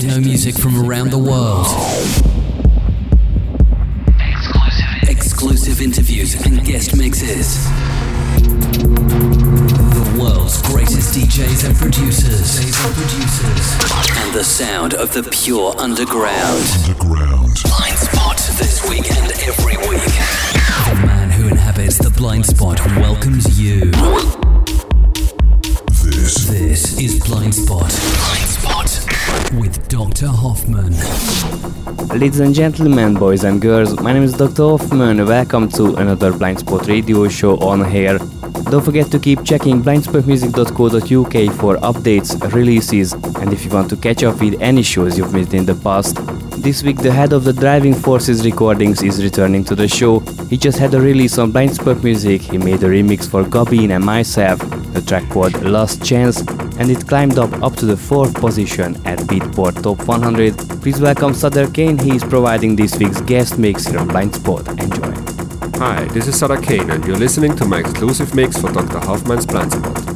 techno music from around the world. Exclusive, Exclusive interviews and guest mixes. The world's greatest DJs and producers. And the sound of the pure underground. Underground. Blind Spot this week and every week. The man who inhabits the blind spot welcomes you. This. This is Blind Spot. Blind Spot with Dr. Hoffman. Ladies and gentlemen, boys and girls, my name is Dr. Hoffman. Welcome to another Blind Spot radio show on here. Don't forget to keep checking blindspotmusic.co.uk for updates, releases, and if you want to catch up with any shows you've missed in the past. This week, the head of the Driving Forces recordings is returning to the show. He just had a release on Blind Spot Music. He made a remix for Gabin and myself, the track called Last Chance, and it climbed up up to the fourth position at Beatport Top 100. Please welcome Sadar Kane. He is providing this week's guest mix here on Blind Spot. Enjoy. Hi, this is Sarah Kane, and you're listening to my exclusive mix for Dr. Hoffman's Blind Spot.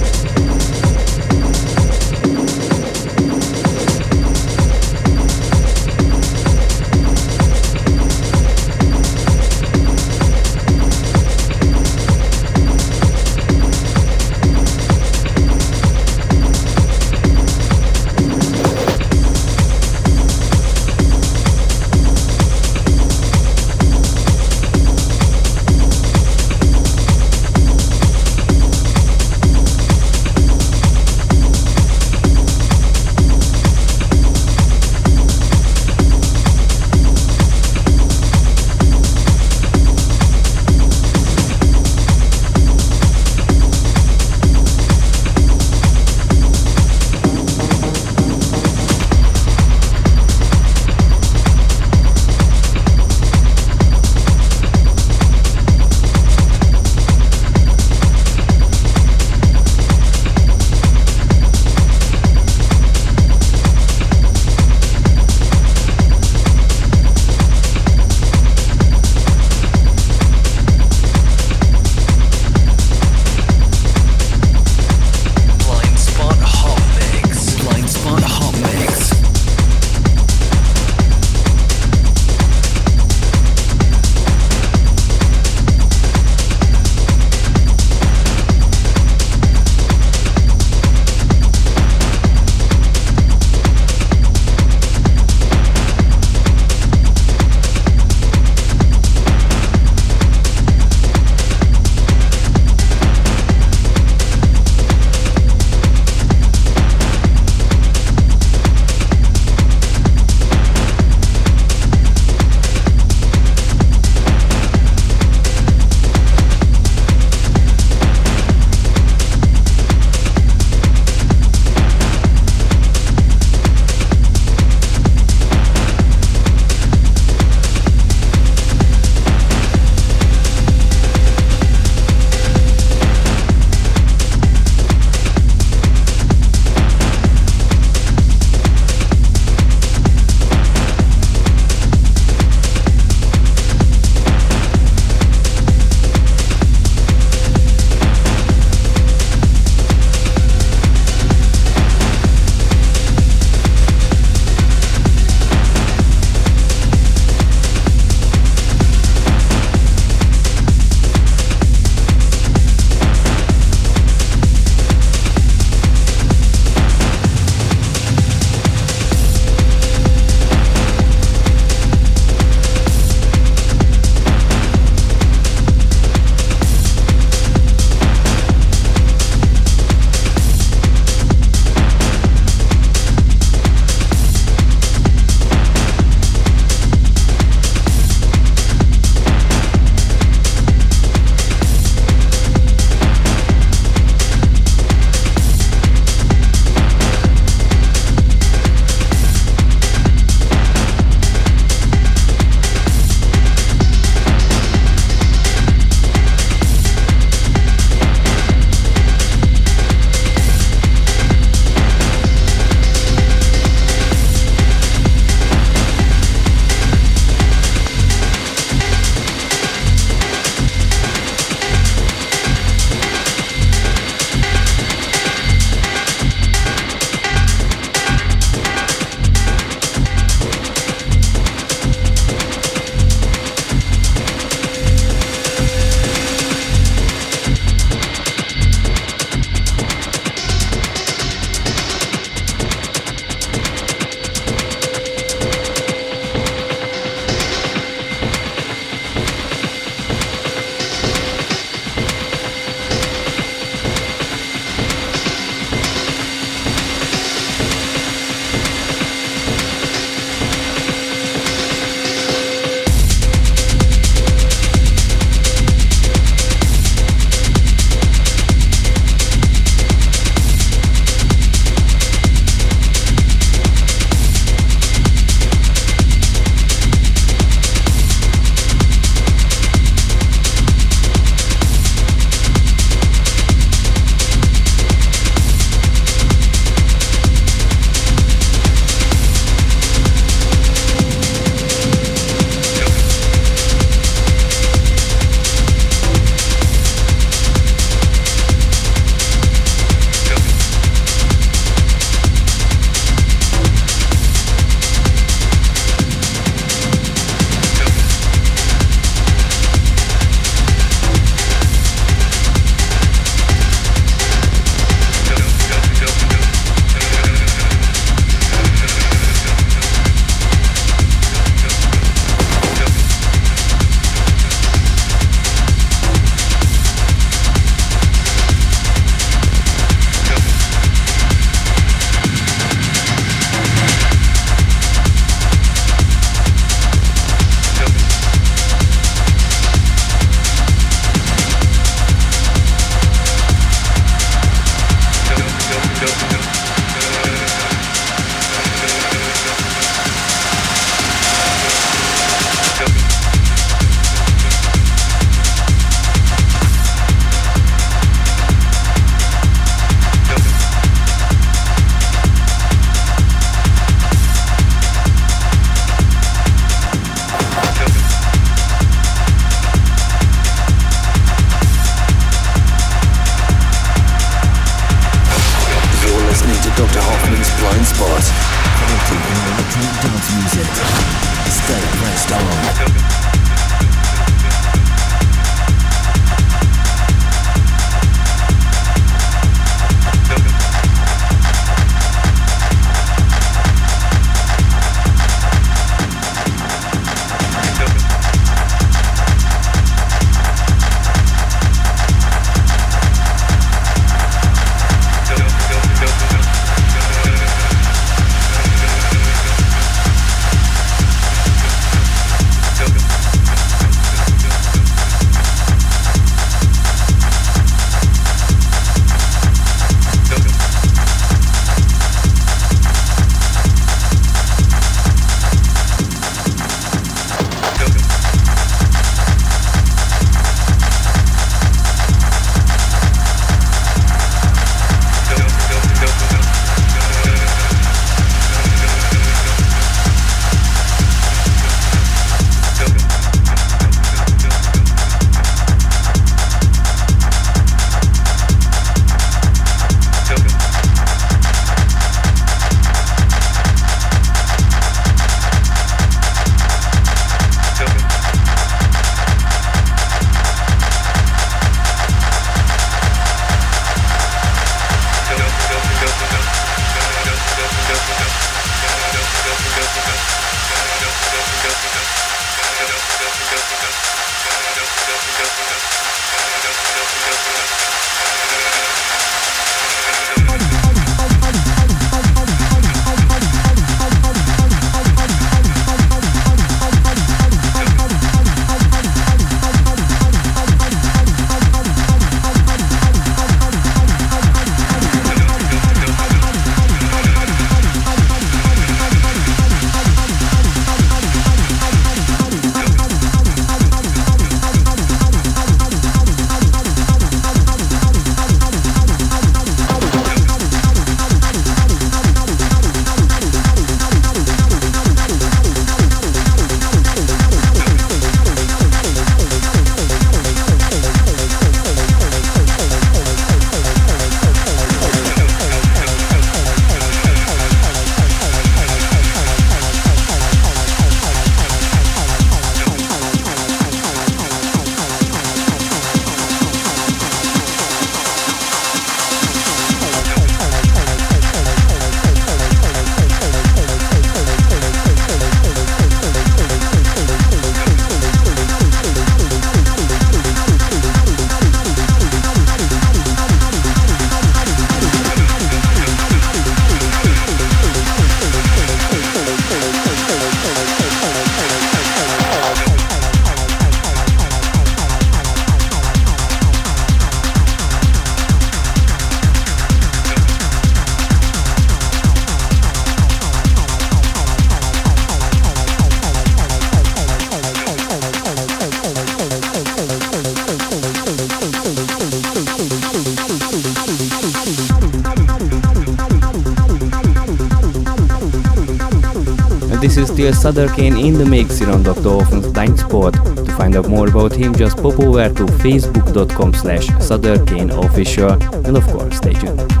Still Sutherkane in the mix here on Dr. Hoffman's Blind Spot. To find out more about him, just pop over to facebook.com slash Official and of course stay tuned.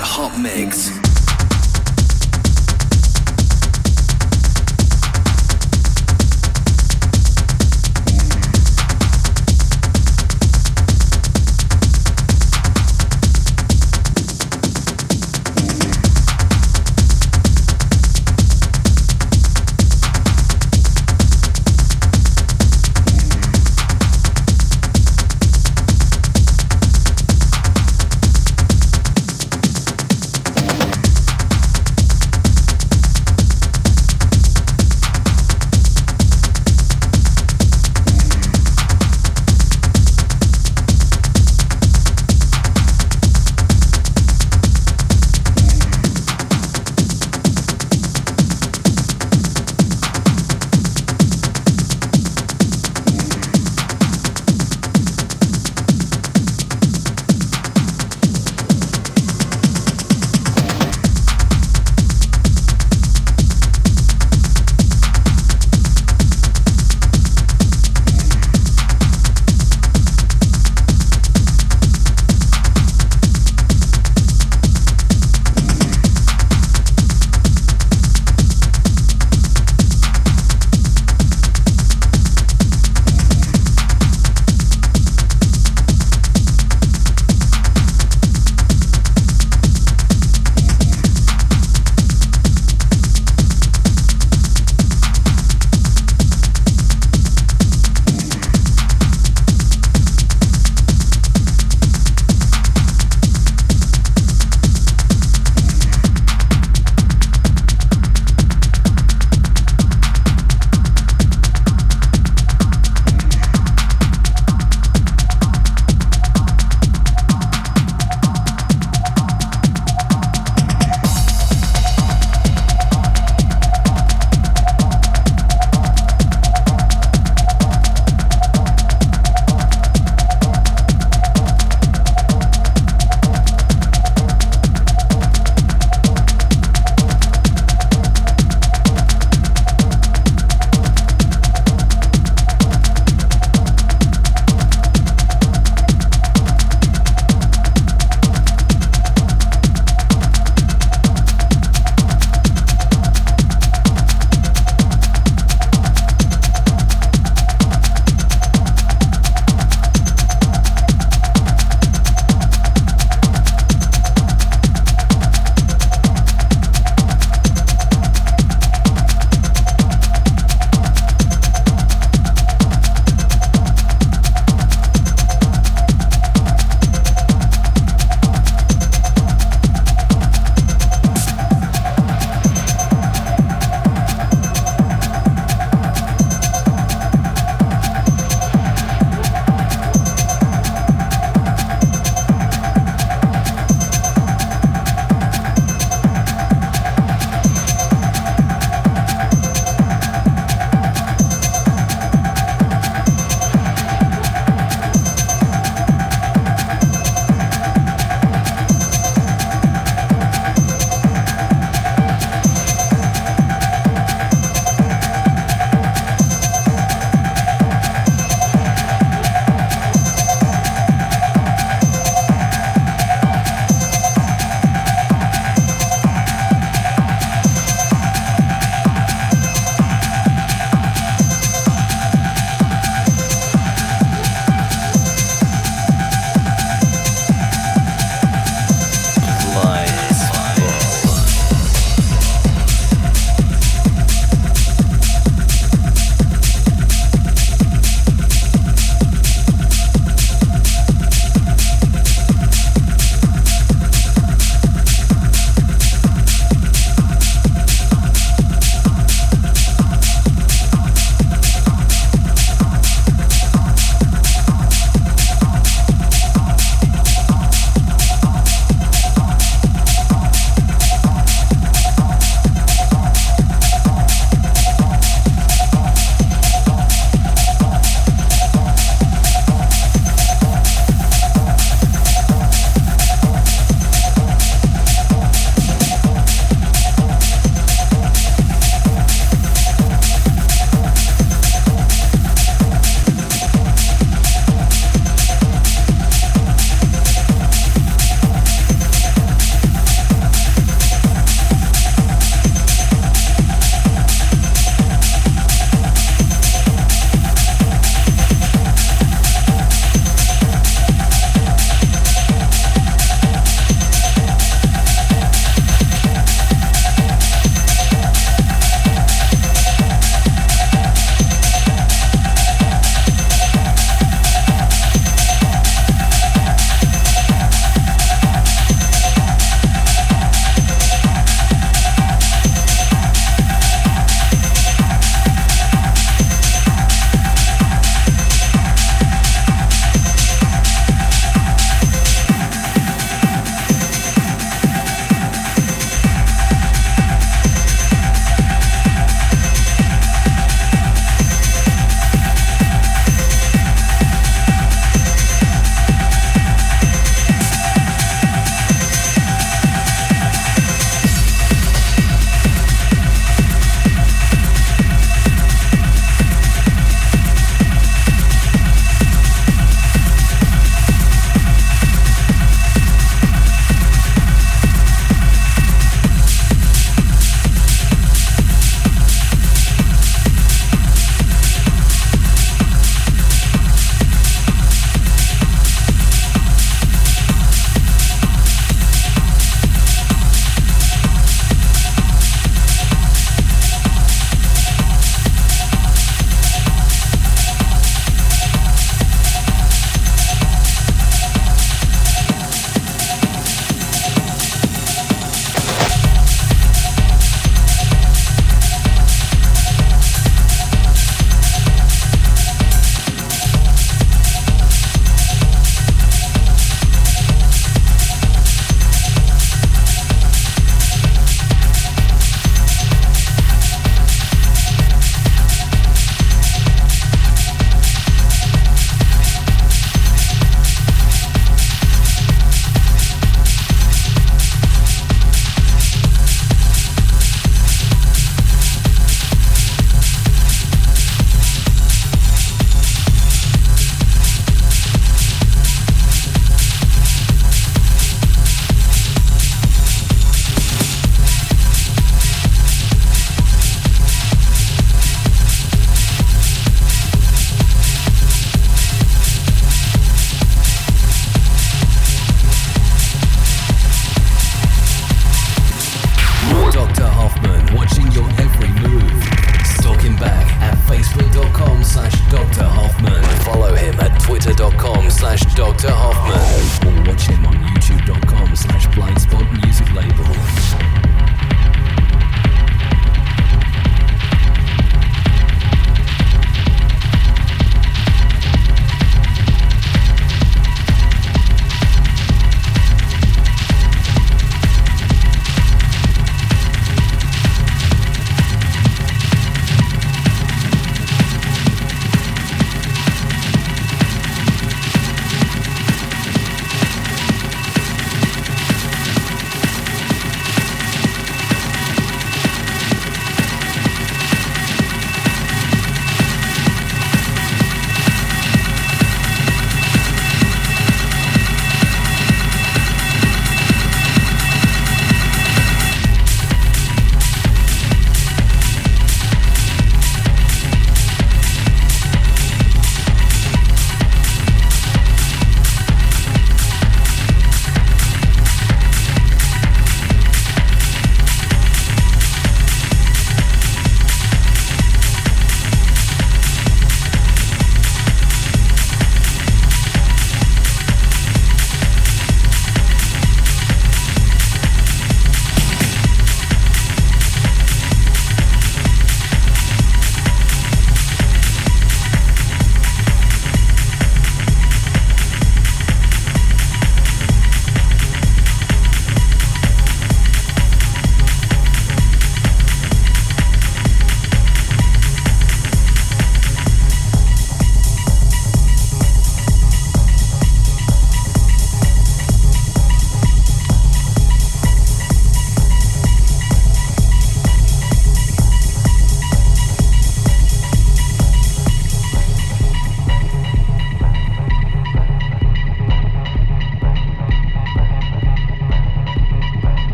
Hot Mix.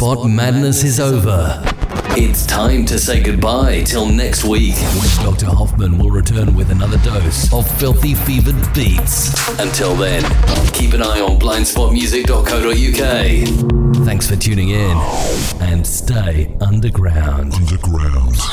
Spot madness is over. It's time to say goodbye till next week. When Dr. Hoffman will return with another dose of filthy fevered beats. Until then, keep an eye on blindspotmusic.co.uk. Thanks for tuning in and stay underground. Underground. Blind Spot.